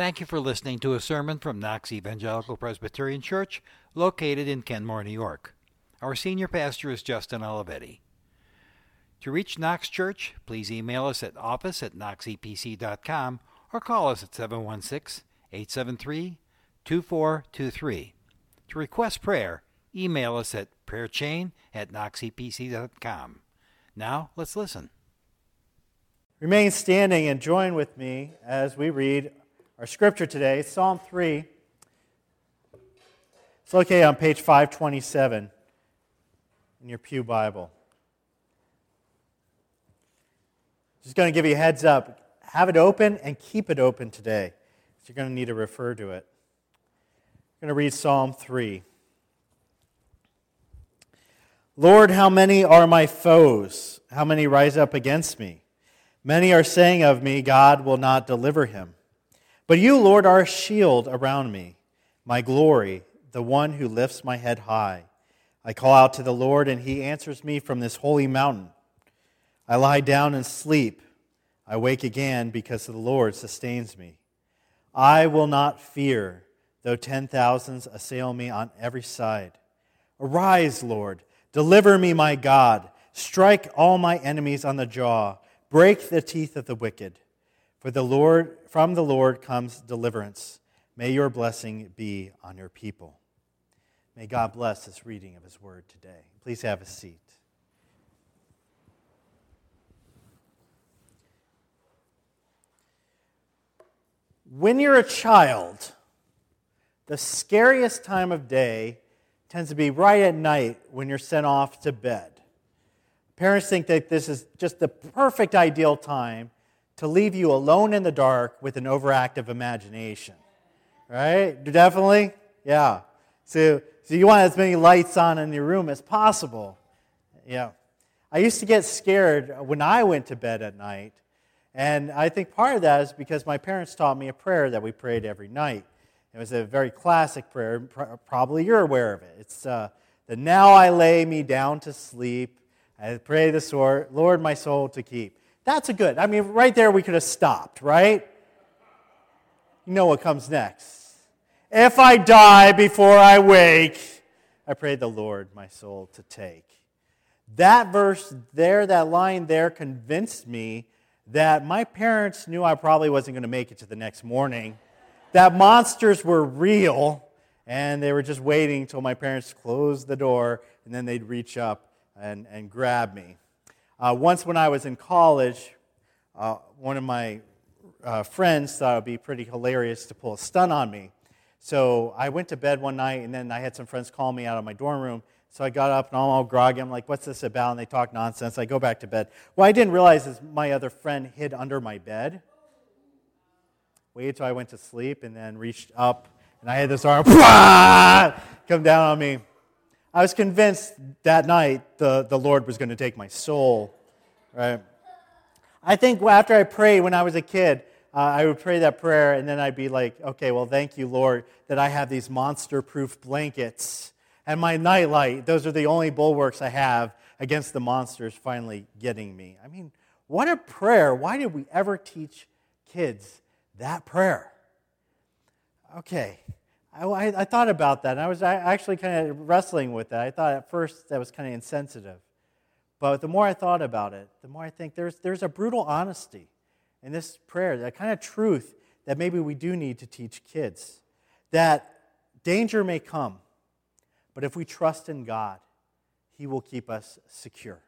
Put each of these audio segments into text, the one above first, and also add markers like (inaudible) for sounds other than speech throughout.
Thank you for listening to a sermon from Knox Evangelical Presbyterian Church, located in Kenmore, New York. Our senior pastor is Justin Olivetti. To reach Knox Church, please email us at office at knoxepc.com or call us at 716 873 2423. To request prayer, email us at prayerchain at knoxepc.com. Now, let's listen. Remain standing and join with me as we read our scripture today, Psalm 3. It's located on page 527 in your Pew Bible. Just going to give you a heads up. Have it open and keep it open today. So you're going to need to refer to it. I'm going to read Psalm 3. Lord, how many are my foes? How many rise up against me? Many are saying of me, God will not deliver him. But you, Lord, are a shield around me, my glory, the one who lifts my head high. I call out to the Lord, and he answers me from this holy mountain. I lie down and sleep. I wake again because the Lord sustains me. I will not fear, though ten thousands assail me on every side. Arise, Lord, deliver me, my God. Strike all my enemies on the jaw, break the teeth of the wicked. For the Lord, from the Lord comes deliverance. May your blessing be on your people. May God bless this reading of his word today. Please have a seat. When you're a child, the scariest time of day tends to be right at night when you're sent off to bed. Parents think that this is just the perfect ideal time to leave you alone in the dark with an overactive imagination. Right? Definitely? Yeah. So, so you want as many lights on in your room as possible. Yeah. I used to get scared when I went to bed at night. And I think part of that is because my parents taught me a prayer that we prayed every night. It was a very classic prayer. Probably you're aware of it. It's uh, the now I lay me down to sleep. I pray the Lord my soul to keep. That's a good. I mean, right there we could have stopped, right? You know what comes next. If I die before I wake, I pray the Lord my soul to take. That verse there, that line there, convinced me that my parents knew I probably wasn't going to make it to the next morning, that monsters were real, and they were just waiting until my parents closed the door, and then they'd reach up and, and grab me. Uh, once, when I was in college, uh, one of my uh, friends thought it would be pretty hilarious to pull a stunt on me. So I went to bed one night, and then I had some friends call me out of my dorm room. So I got up and I'm all groggy. I'm like, what's this about? And they talk nonsense. I go back to bed. What I didn't realize is my other friend hid under my bed. Waited till I went to sleep and then reached up, and I had this arm (laughs) come down on me. I was convinced that night the, the Lord was going to take my soul, right? I think after I prayed when I was a kid, uh, I would pray that prayer and then I'd be like, okay, well, thank you, Lord, that I have these monster proof blankets and my nightlight. Those are the only bulwarks I have against the monsters finally getting me. I mean, what a prayer. Why did we ever teach kids that prayer? Okay, I, I, thought about that, and I was actually kind of wrestling with that. I thought at first that was kind of insensitive. But the more I thought about it, the more I think there's, there's a brutal honesty in this prayer, that kind of truth that maybe we do need to teach kids. That danger may come, but if we trust in God, He will keep us secure.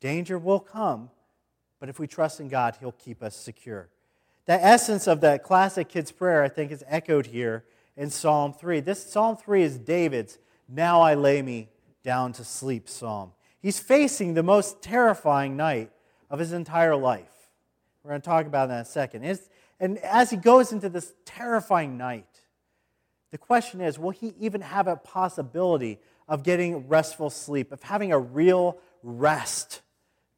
Danger will come, but if we trust in God, He'll keep us secure. The essence of that classic kids' prayer, I think, is echoed here in Psalm 3. This Psalm 3 is David's Now I Lay Me Down to Sleep psalm. He's facing the most terrifying night of his entire life. We're going to talk about that in a second. And as he goes into this terrifying night, the question is will he even have a possibility of getting restful sleep, of having a real rest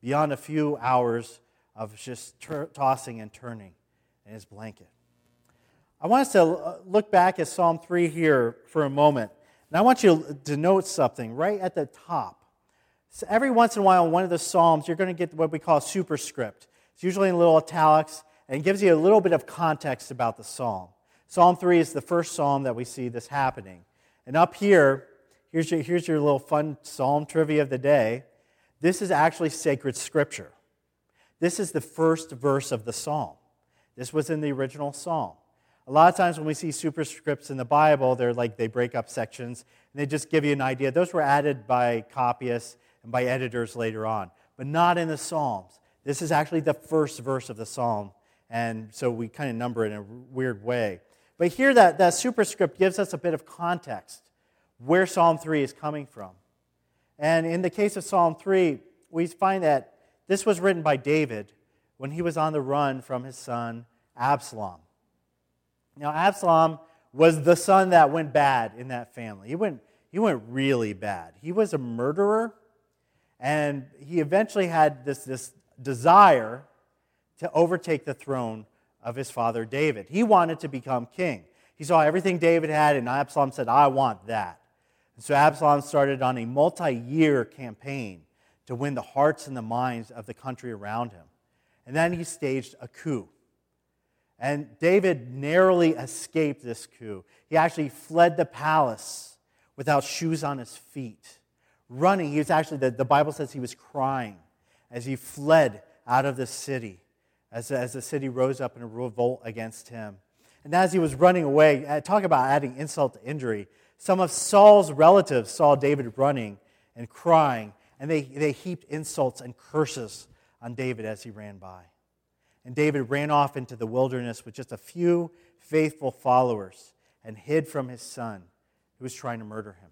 beyond a few hours of just tur- tossing and turning in his blanket? I want us to uh, look back at Psalm 3 here for a moment. And I want you to note something right at the top. So every once in a while, in one of the Psalms, you're going to get what we call superscript. It's usually in little italics, and it gives you a little bit of context about the psalm. Psalm 3 is the first psalm that we see this happening. And up here, here's your, here's your little fun psalm trivia of the day. This is actually sacred scripture. This is the first verse of the psalm. This was in the original psalm. A lot of times when we see superscripts in the Bible, they're like they break up sections and they just give you an idea. Those were added by copyists and by editors later on, but not in the Psalms. This is actually the first verse of the psalm, and so we kind of number it in a weird way. But here, that, that superscript gives us a bit of context where Psalm 3 is coming from. And in the case of Psalm 3, we find that this was written by David when he was on the run from his son Absalom. Now, Absalom was the son that went bad in that family. He went, he went really bad. He was a murderer, and he eventually had this, this desire to overtake the throne of his father David. He wanted to become king. He saw everything David had, and Absalom said, I want that. And so Absalom started on a multi year campaign to win the hearts and the minds of the country around him. And then he staged a coup. And David narrowly escaped this coup. He actually fled the palace without shoes on his feet. Running, he was actually, the, the Bible says he was crying as he fled out of the city, as, as the city rose up in a revolt against him. And as he was running away, uh, talk about adding insult to injury, some of Saul's relatives saw David running and crying, and they, they heaped insults and curses on David as he ran by. And David ran off into the wilderness with just a few faithful followers and hid from his son who was trying to murder him.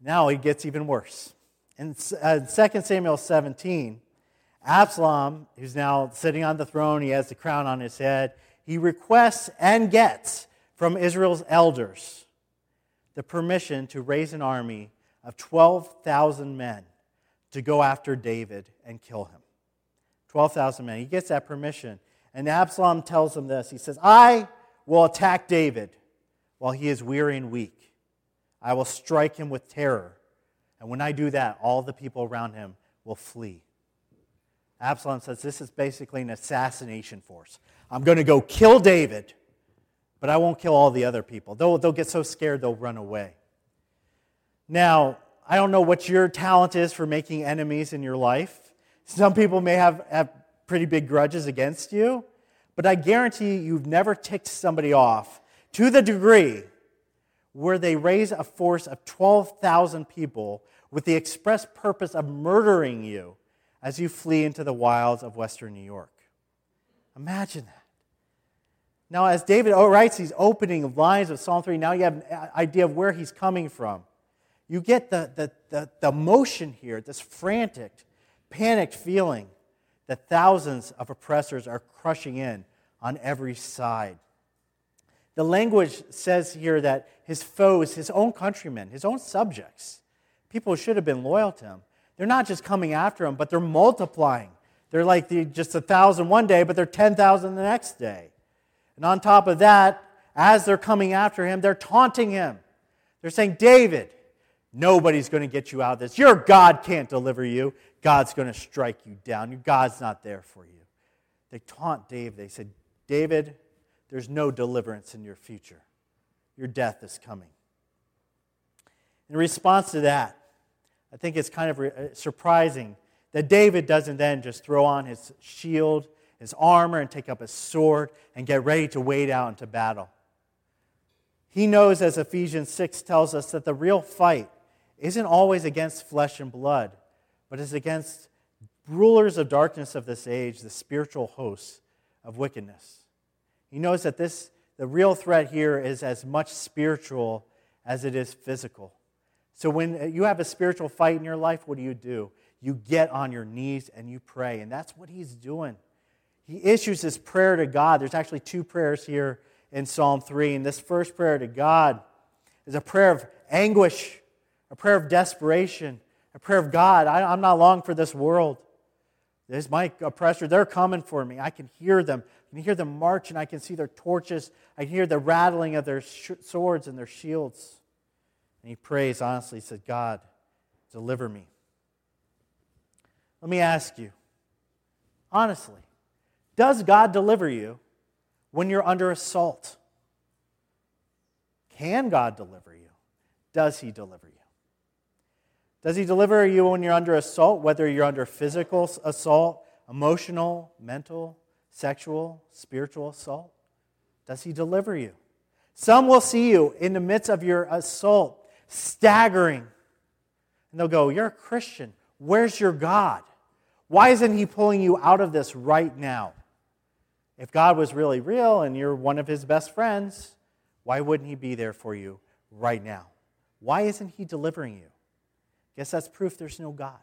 Now it gets even worse. In 2 uh, Samuel 17, Absalom, who's now sitting on the throne, he has the crown on his head, he requests and gets from Israel's elders the permission to raise an army of 12,000 men to go after David and kill him. 12,000 men. He gets that permission. And Absalom tells him this He says, I will attack David while he is weary and weak. I will strike him with terror. And when I do that, all the people around him will flee. Absalom says, This is basically an assassination force. I'm going to go kill David, but I won't kill all the other people. They'll, they'll get so scared they'll run away. Now, I don't know what your talent is for making enemies in your life. Some people may have, have pretty big grudges against you, but I guarantee you've never ticked somebody off to the degree where they raise a force of 12,000 people with the express purpose of murdering you as you flee into the wilds of Western New York. Imagine that. Now, as David writes these opening lines of Psalm 3, now you have an uh, idea of where he's coming from. You get the, the, the, the motion here, this frantic, panicked feeling that thousands of oppressors are crushing in on every side. The language says here that his foes, his own countrymen, his own subjects, people who should have been loyal to him, they're not just coming after him, but they're multiplying. They're like the, just a thousand one day, but they're 10,000 the next day. And on top of that, as they're coming after him, they're taunting him. They're saying, David, nobody's going to get you out of this. Your God can't deliver you. God's going to strike you down. Your God's not there for you. They taunt David. They said, David, there's no deliverance in your future. Your death is coming. In response to that, I think it's kind of uh, surprising that David doesn't then just throw on his shield, his armor, and take up his sword and get ready to wade out into battle. He knows, as Ephesians 6 tells us, that the real fight isn't always against flesh and blood, but is against rulers of darkness of this age, the spiritual hosts of wickedness. He knows that this, the real threat here is as much spiritual as it is physical. So when you have a spiritual fight in your life, what do you do? You get on your knees and you pray. And that's what he's doing. He issues this prayer to God. There's actually two prayers here in Psalm 3. And this first prayer to God is a prayer of anguish, a prayer of desperation, a prayer of God, I, am not long for this world. There's my oppressor. They're coming for me. I can hear them. I can hear them march, and I can see their torches. I can hear the rattling of their sh- swords and their shields. And he prays honestly. He said, God, deliver me. Let me ask you, honestly, Does God deliver you when you're under assault? Can God deliver you? Does He deliver you? Does He deliver you when you're under assault, whether you're under physical assault, emotional, mental, sexual, spiritual assault? Does He deliver you? Some will see you in the midst of your assault, staggering. And they'll go, You're a Christian. Where's your God? Why isn't He pulling you out of this right now? If God was really real and you're one of His best friends, why wouldn't He be there for you right now? Why isn't He delivering you? Guess that's proof there's no God.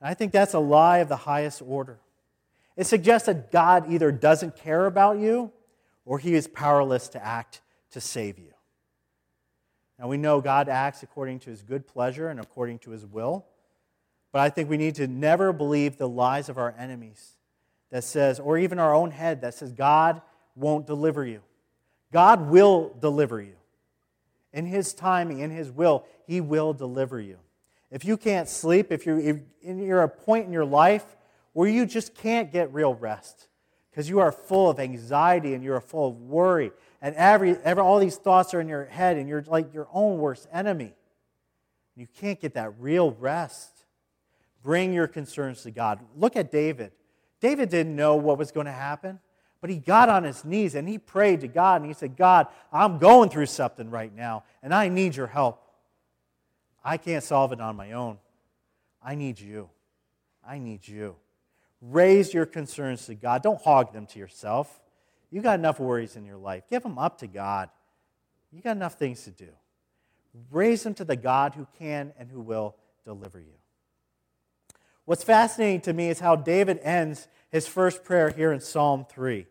And I think that's a lie of the highest order. It suggests that God either doesn't care about you or he is powerless to act to save you. Now we know God acts according to his good pleasure and according to his will, but I think we need to never believe the lies of our enemies that says, or even our own head that says, God won't deliver you. God will deliver you. In his timing, in his will, he will deliver you. If you can't sleep, if you're, if you're at a point in your life where you just can't get real rest because you are full of anxiety and you're full of worry, and every, every, all these thoughts are in your head, and you're like your own worst enemy. You can't get that real rest. Bring your concerns to God. Look at David. David didn't know what was going to happen, but he got on his knees and he prayed to God and he said, God, I'm going through something right now, and I need your help. I can't solve it on my own. I need you. I need you. Raise your concerns to God. Don't hog them to yourself. You got enough worries in your life. Give them up to God. You got enough things to do. Raise them to the God who can and who will deliver you. What's fascinating to me is how David ends his first prayer here in Psalm 3.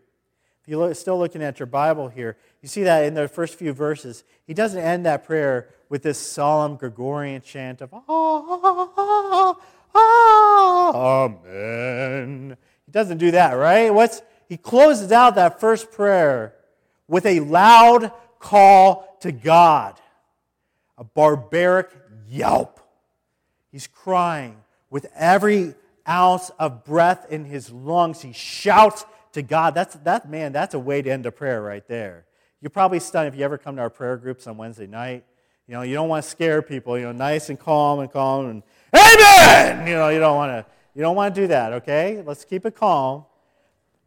You're still looking at your Bible here, you see that in the first few verses. He doesn't end that prayer with this solemn Gregorian chant of, ah, ah, ah, Amen. He doesn't do that, right? What's, he closes out that first prayer with a loud call to God, a barbaric yelp. He's crying with every ounce of breath in his lungs. He shouts to God. That's that man, that's a way to end a prayer right there. You're probably stunned if you ever come to our prayer groups on Wednesday night. You know, you don't want to scare people, you know, nice and calm and calm and Amen! You know, you don't want to you don't want to do that, okay? Let's keep it calm.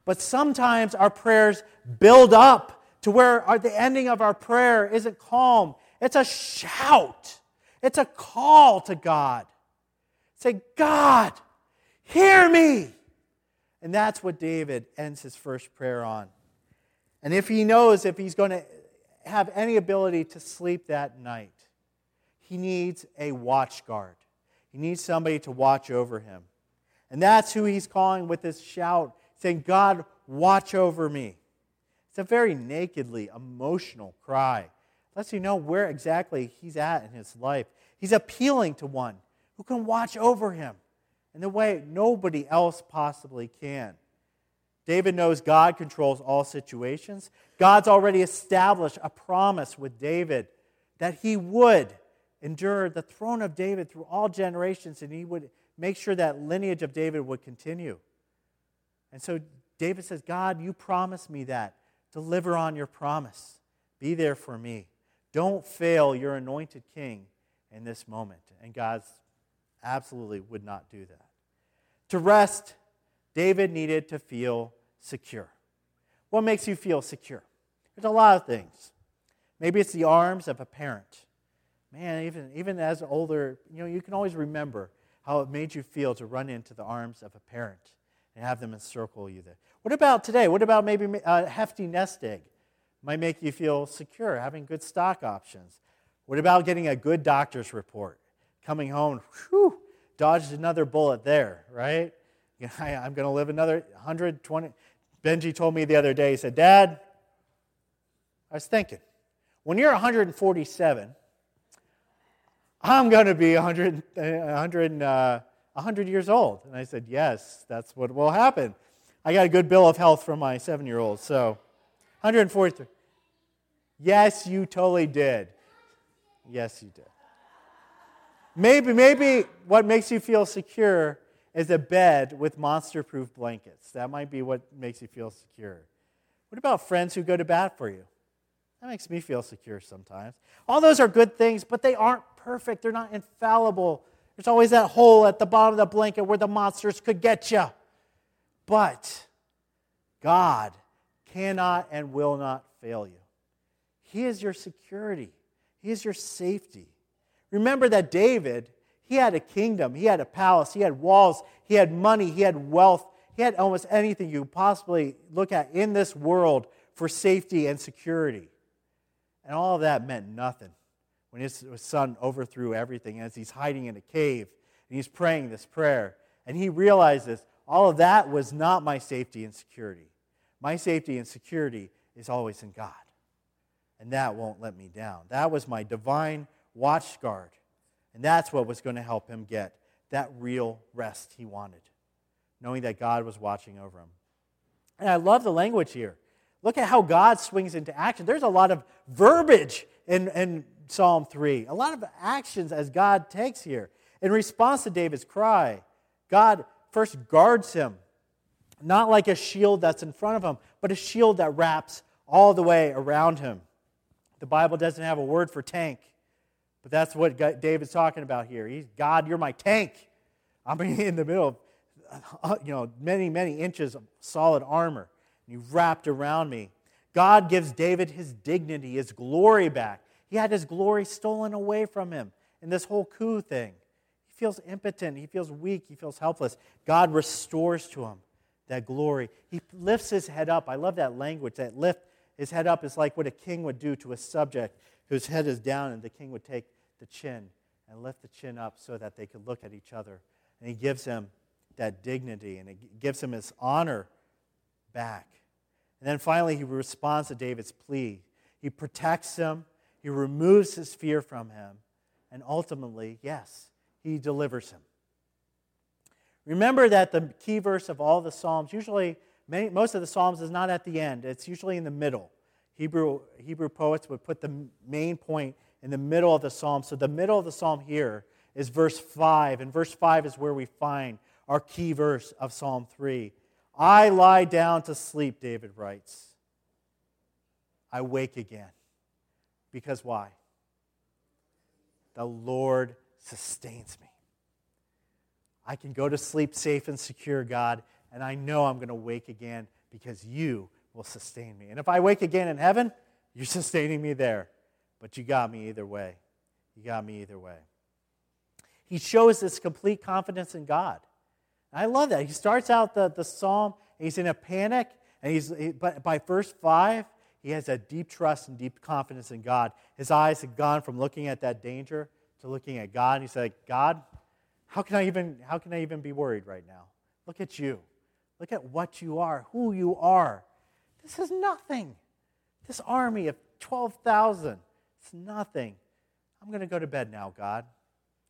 But sometimes our prayers build up to where our, the ending of our prayer isn't calm. It's a shout. It's a call to God. Say, God, hear me. And that's what David ends his first prayer on. And if he knows if he's going to have any ability to sleep that night, he needs a watch guard. He needs somebody to watch over him. And that's who he's calling with this shout, saying, God, watch over me. It's a very nakedly emotional cry. Lets you know where exactly he's at in his life. He's appealing to one who can watch over him in the way nobody else possibly can. David knows God controls all situations. God's already established a promise with David that he would endure the throne of David through all generations and he would make sure that lineage of David would continue. And so David says, God, you promised me that. Deliver on your promise. Be there for me. Don't fail your anointed king in this moment. And God's absolutely would not do that. To rest, David needed to feel secure. What makes you feel secure? There's a lot of things. Maybe it's the arms of a parent. Man, even, even as older, you know, you can always remember how it made you feel to run into the arms of a parent and have them encircle you there. What about today? What about maybe a hefty nest egg? Might make you feel secure, having good stock options. What about getting a good doctor's report? coming home, whew, dodged another bullet there, right? (laughs) I'm going to live another 120. Benji told me the other day, he said, Dad, I was thinking, when you're 147, I'm going to be 100, 100, uh, 100 years old. And I said, Yes, that's what will happen. I got a good bill of health from my seven year old, so 143. Yes, you totally did. Yes, you did. Maybe, maybe what makes you feel secure is a bed with monster proof blankets. That might be what makes you feel secure. What about friends who go to bat for you? That makes me feel secure sometimes. All those are good things, but they aren't perfect. They're not infallible. There's always that hole at the bottom of the blanket where the monsters could get you. But God cannot and will not fail you. He is your security, He is your safety. Remember that David, he had a kingdom, he had a palace, he had walls, he had money, he had wealth, he had almost anything you could possibly look at in this world for safety and security. And all of that meant nothing when his son overthrew everything as he's hiding in a cave and he's praying this prayer. And he realizes all of that was not my safety and security. My safety and security is always in God. And that won't let me down. That was my divine watch guard. And that's what was going to help him get that real rest he wanted, knowing that God was watching over him. And I love the language here. Look at how God swings into action. There's a lot of verbiage in, in Psalm 3, a lot of actions as God takes here. In response to David's cry, God first guards him, not like a shield that's in front of him, but a shield that wraps all the way around him. The Bible doesn't have a word for tank, but that's what David's talking about here. He's God, you're my tank. I'm (laughs) in the middle of uh, you know many many inches of solid armor. You wrapped around me. God gives David his dignity, his glory back. He had his glory stolen away from him in this whole coup thing. He feels impotent. He feels weak. He feels helpless. God restores to him that glory. He lifts his head up. I love that language. That lift his head up is like what a king would do to a subject whose head is down, and the king would take the chin and lift the chin up so that they could look at each other. And he gives him that dignity and it gives him his honor back. And then finally, he responds to David's plea. He protects him, he removes his fear from him, and ultimately, yes, he delivers him. Remember that the key verse of all the Psalms, usually, many, most of the Psalms is not at the end, it's usually in the middle. Hebrew, Hebrew poets would put the main point in the middle of the psalm. So the middle of the psalm here is verse 5, and verse 5 is where we find our key verse of Psalm 3. I lie down to sleep, David writes. I wake again. Because why? The Lord sustains me. I can go to sleep safe and secure, God, and I know I'm going to wake again because you will sustain me. And if I wake again in heaven, you're sustaining me there. But you got me either way. You got me either way. He shows this complete confidence in God. I love that. He starts out the, the psalm, he's in a panic, and he's, but by verse 5, he has a deep trust and deep confidence in God. His eyes have gone from looking at that danger to looking at God. He said, God, how can I even, how can I even be worried right now? Look at you. Look at what you are, who you are. This is nothing. This army of 12,000, it's nothing. I'm going to go to bed now, God.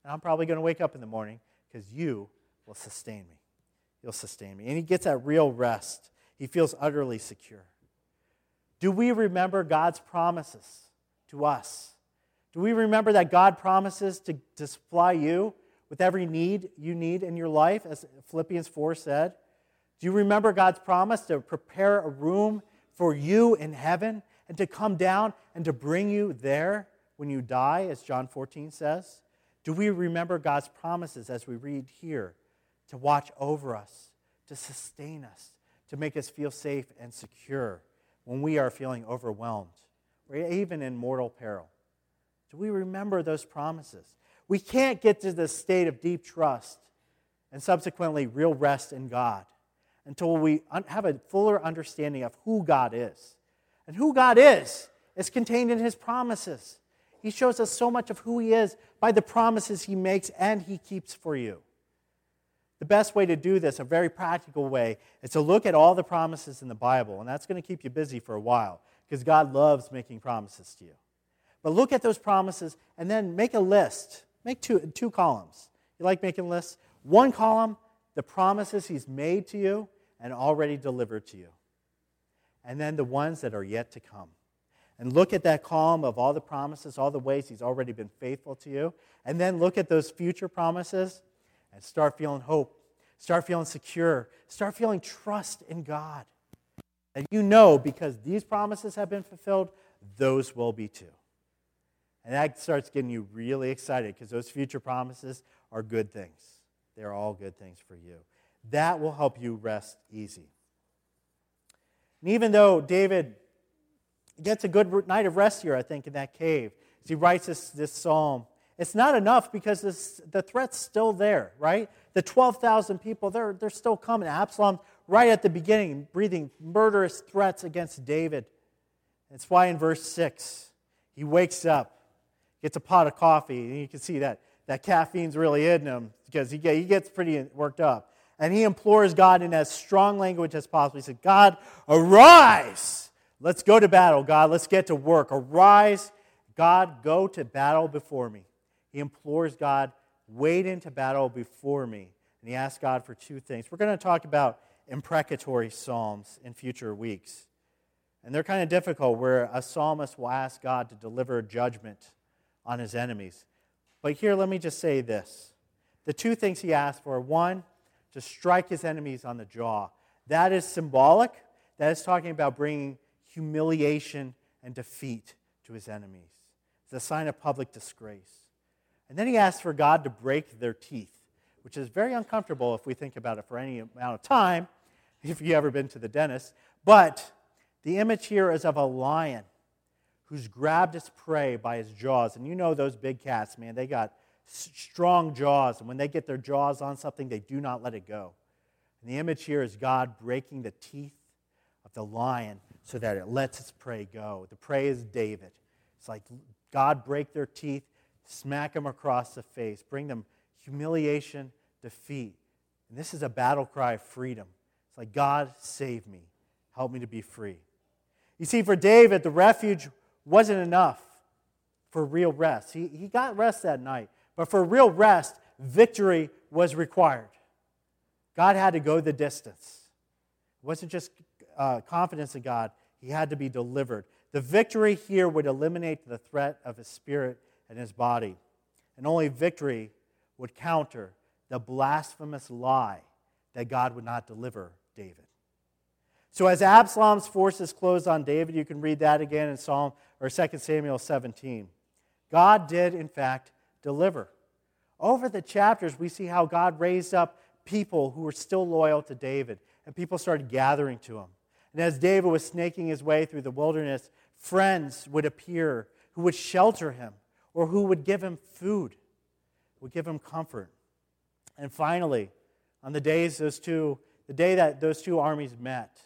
And I'm probably going to wake up in the morning because you will sustain me. You'll sustain me. And he gets that real rest. He feels utterly secure. Do we remember God's promises to us? Do we remember that God promises to, to supply you with every need you need in your life, as Philippians 4 said? Do you remember God's promise to prepare a room for you in heaven and to come down and to bring you there when you die, as John 14 says? Do we remember God's promises as we read here? to watch over us, to sustain us, to make us feel safe and secure when we are feeling overwhelmed or even in mortal peril. Do we remember those promises? We can't get to this state of deep trust and subsequently real rest in God until we have a fuller understanding of who God is. And who God is is contained in His promises. He shows us so much of who He is by the promises He makes and He keeps for you. The best way to do this, a very practical way, is to look at all the promises in the Bible, and that's going to keep you busy for a while because God loves making promises to you. But look at those promises and then make a list. Make two, two columns. You like making lists? One column, the promises He's made to you and already delivered to you. And then the ones that are yet to come. And look at that column of all the promises, all the ways He's already been faithful to you. And then look at those future promises and start feeling hope. Start feeling secure. Start feeling trust in God. And you know because these promises have been fulfilled, those will be too. And that starts getting you really excited because those future promises are good things. They're all good things for you. That will help you rest easy. And even though David gets a good night of rest here, I think, in that cave, as he writes this, this psalm, it's not enough because this, the threat's still there, right? The 12,000 people, they're, they're still coming. Absalom, right at the beginning, breathing murderous threats against David. That's why in verse 6, he wakes up, gets a pot of coffee, and you can see that, that caffeine's really in him because he, he gets pretty worked up. And he implores God in as strong language as possible. He said, God, arise! Let's go to battle, God. Let's get to work. Arise, God, go to battle before me. He implores God, wade into battle before me. And he asks God for two things. We're going to talk about imprecatory psalms in future weeks. And they're kind of difficult, where a psalmist will ask God to deliver judgment on his enemies. But here, let me just say this the two things he asked for one, to strike his enemies on the jaw. That is symbolic. That is talking about bringing humiliation and defeat to his enemies. It's a sign of public disgrace. And then he asks for God to break their teeth, which is very uncomfortable if we think about it for any amount of time, (laughs) if you've ever been to the dentist. But the image here is of a lion who's grabbed its prey by his jaws. And you know those big cats, man, they got strong jaws. And when they get their jaws on something, they do not let it go. And the image here is God breaking the teeth of the lion so that it lets its prey go. The prey is David. It's like God break their teeth, smack them across the face, bring them humiliation, defeat. And this is a battle cry of freedom. It's like, God, save me. Help me to be free. You see, for David, the refuge wasn't enough for real rest. He, he got rest that night, but for real rest, victory was required. God had to go the distance. It wasn't just uh, confidence in God, he had to be delivered. The victory here would eliminate the threat of his spirit and his body. And only victory would counter the blasphemous lie that God would not deliver David. So as Absalom's forces closed on David, you can read that again in Psalm or 2 Samuel 17. God did in fact deliver. Over the chapters, we see how God raised up people who were still loyal to David, and people started gathering to him. And as David was snaking his way through the wilderness, friends would appear who would shelter him or who would give him food, would give him comfort. And finally, on the days those two, the day that those two armies met,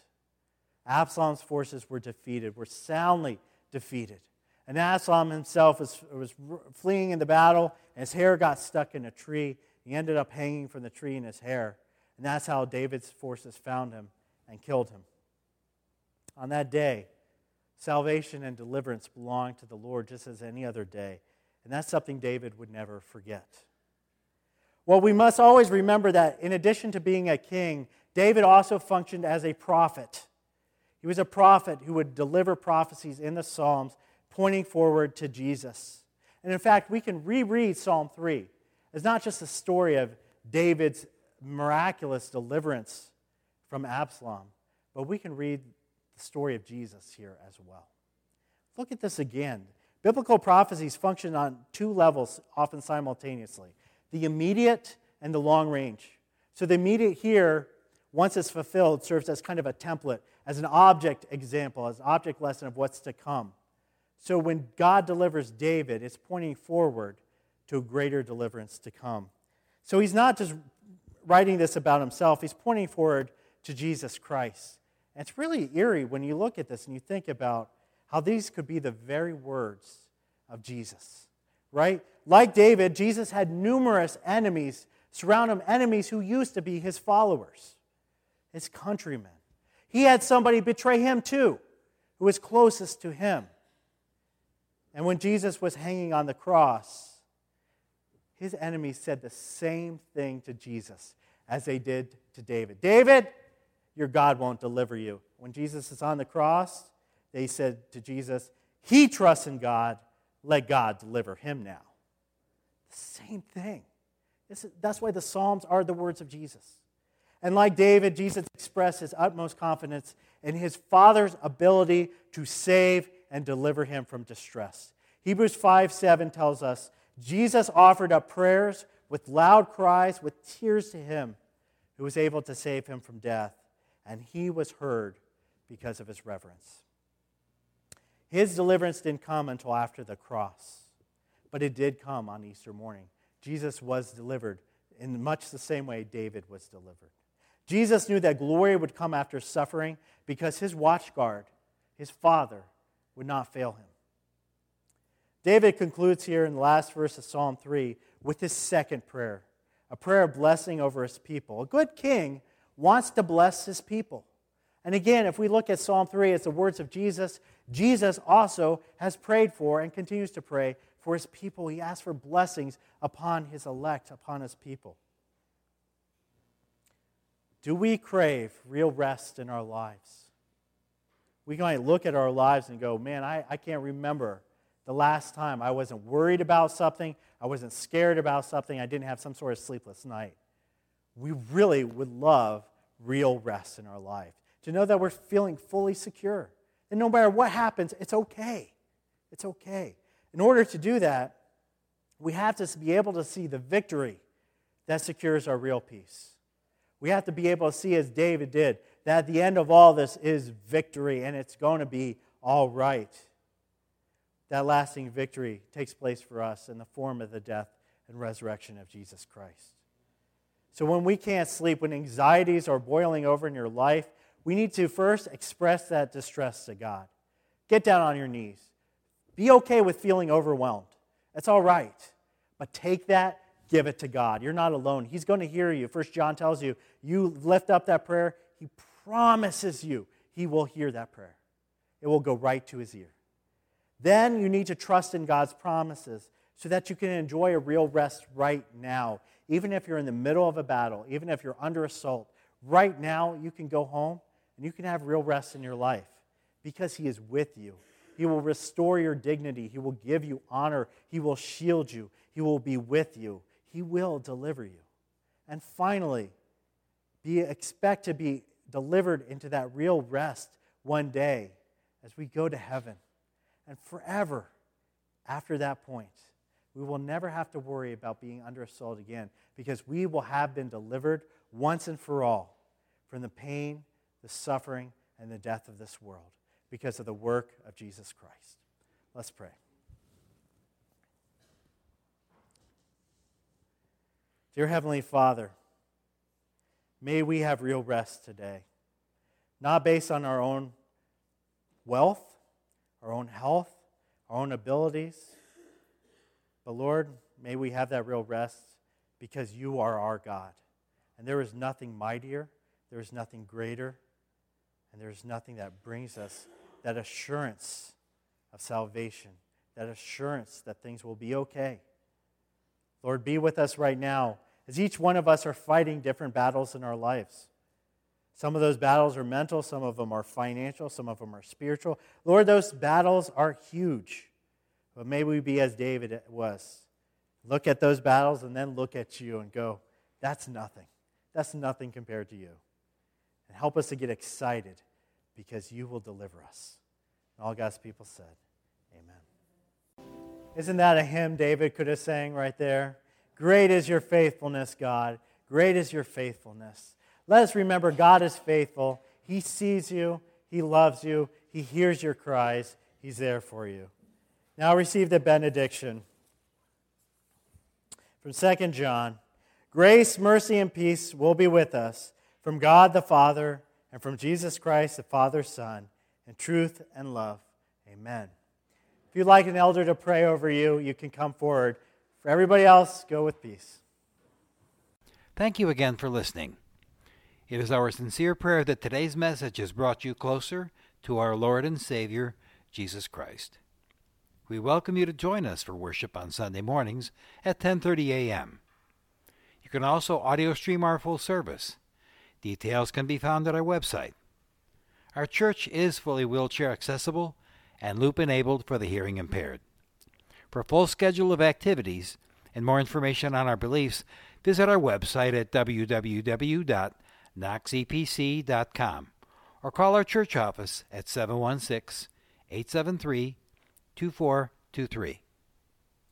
Absalom's forces were defeated, were soundly defeated. And Absalom himself was, was fleeing in the battle, and his hair got stuck in a tree. He ended up hanging from the tree in his hair. And that's how David's forces found him and killed him. On that day, salvation and deliverance belong to the Lord just as any other day. And that's something David would never forget. Well, we must always remember that in addition to being a king, David also functioned as a prophet. He was a prophet who would deliver prophecies in the Psalms pointing forward to Jesus. And in fact, we can reread Psalm 3. It's not just a story of David's miraculous deliverance from Absalom, but we can read the story of Jesus here as well. Look at this again. Biblical prophecies function on two levels, often simultaneously the immediate and the long range. So the immediate here, once it's fulfilled, serves as kind of a template as an object example, as an object lesson of what's to come. So when God delivers David, it's pointing forward to a greater deliverance to come. So he's not just writing this about himself, he's pointing forward to Jesus Christ. And it's really eerie when you look at this and you think about how these could be the very words of Jesus, right? Like David, Jesus had numerous enemies surround him, enemies who used to be his followers, his countrymen. He had somebody betray him too, who was closest to him. And when Jesus was hanging on the cross, his enemies said the same thing to Jesus as they did to David David, your God won't deliver you. When Jesus is on the cross, they said to Jesus, He trusts in God, let God deliver him now. The same thing. Is, that's why the Psalms are the words of Jesus. And like David, Jesus expressed his utmost confidence in his Father's ability to save and deliver him from distress. Hebrews 5 7 tells us Jesus offered up prayers with loud cries, with tears to him who was able to save him from death, and he was heard because of his reverence. His deliverance didn't come until after the cross, but it did come on Easter morning. Jesus was delivered in much the same way David was delivered. Jesus knew that glory would come after suffering because his watchguard, his father, would not fail him. David concludes here in the last verse of Psalm 3 with his second prayer, a prayer of blessing over his people. A good king wants to bless his people. And again, if we look at Psalm 3 as the words of Jesus, Jesus also has prayed for and continues to pray for his people. He asks for blessings upon his elect, upon his people. Do we crave real rest in our lives? We might look at our lives and go, man, I, I can't remember the last time I wasn't worried about something, I wasn't scared about something, I didn't have some sort of sleepless night. We really would love real rest in our life. To know that we're feeling fully secure. And no matter what happens, it's okay. It's okay. In order to do that, we have to be able to see the victory that secures our real peace. We have to be able to see, as David did, that the end of all this is victory and it's going to be all right. That lasting victory takes place for us in the form of the death and resurrection of Jesus Christ. So when we can't sleep, when anxieties are boiling over in your life, we need to first express that distress to God. Get down on your knees. Be okay with feeling overwhelmed. That's all right. But take that, give it to God. You're not alone. He's going to hear you. First John tells you, you lift up that prayer, he promises you he will hear that prayer. It will go right to his ear. Then you need to trust in God's promises so that you can enjoy a real rest right now. Even if you're in the middle of a battle, even if you're under assault, right now you can go home and you can have real rest in your life because He is with you. He will restore your dignity. He will give you honor. He will shield you. He will be with you. He will deliver you. And finally, be, expect to be delivered into that real rest one day as we go to heaven. And forever after that point, we will never have to worry about being under assault again because we will have been delivered once and for all from the pain the suffering, and the death of this world because of the work of Jesus Christ. Let's pray. Dear Heavenly Father, may we have real rest today, not based on our own wealth, our own health, our own abilities, but Lord, may we have that real rest because you are our God. And there is nothing mightier, there is nothing greater and there's nothing that brings us that assurance of salvation, that assurance that things will be okay. Lord, be with us right now as each one of us are fighting different battles in our lives. Some of those battles are mental, some of them are financial, some of them are spiritual. Lord, those battles are huge. But may we be as David was. Look at those battles and then look at you and go, that's nothing. That's nothing compared to you. And help us to get excited because you will deliver us. And all God's people said. Isn't that a hymn David could have sang right there? Great is your faithfulness, God. Great is your faithfulness. Let us remember God is faithful. He sees you, He loves you, He hears your cries, He's there for you. Now receive the benediction from 2 John. Grace, mercy, and peace will be with us from God the Father and from Jesus Christ, the Father's Son, in truth and love. Amen. If you'd like an elder to pray over you, you can come forward. For everybody else, go with peace. Thank you again for listening. It is our sincere prayer that today's message has brought you closer to our Lord and Savior, Jesus Christ. We welcome you to join us for worship on Sunday mornings at 10:30 a.m. You can also audio stream our full service Details can be found at our website. Our church is fully wheelchair accessible and loop enabled for the hearing impaired. For a full schedule of activities and more information on our beliefs, visit our website at www.knoxville.org. or call our church office at 716 873 2423.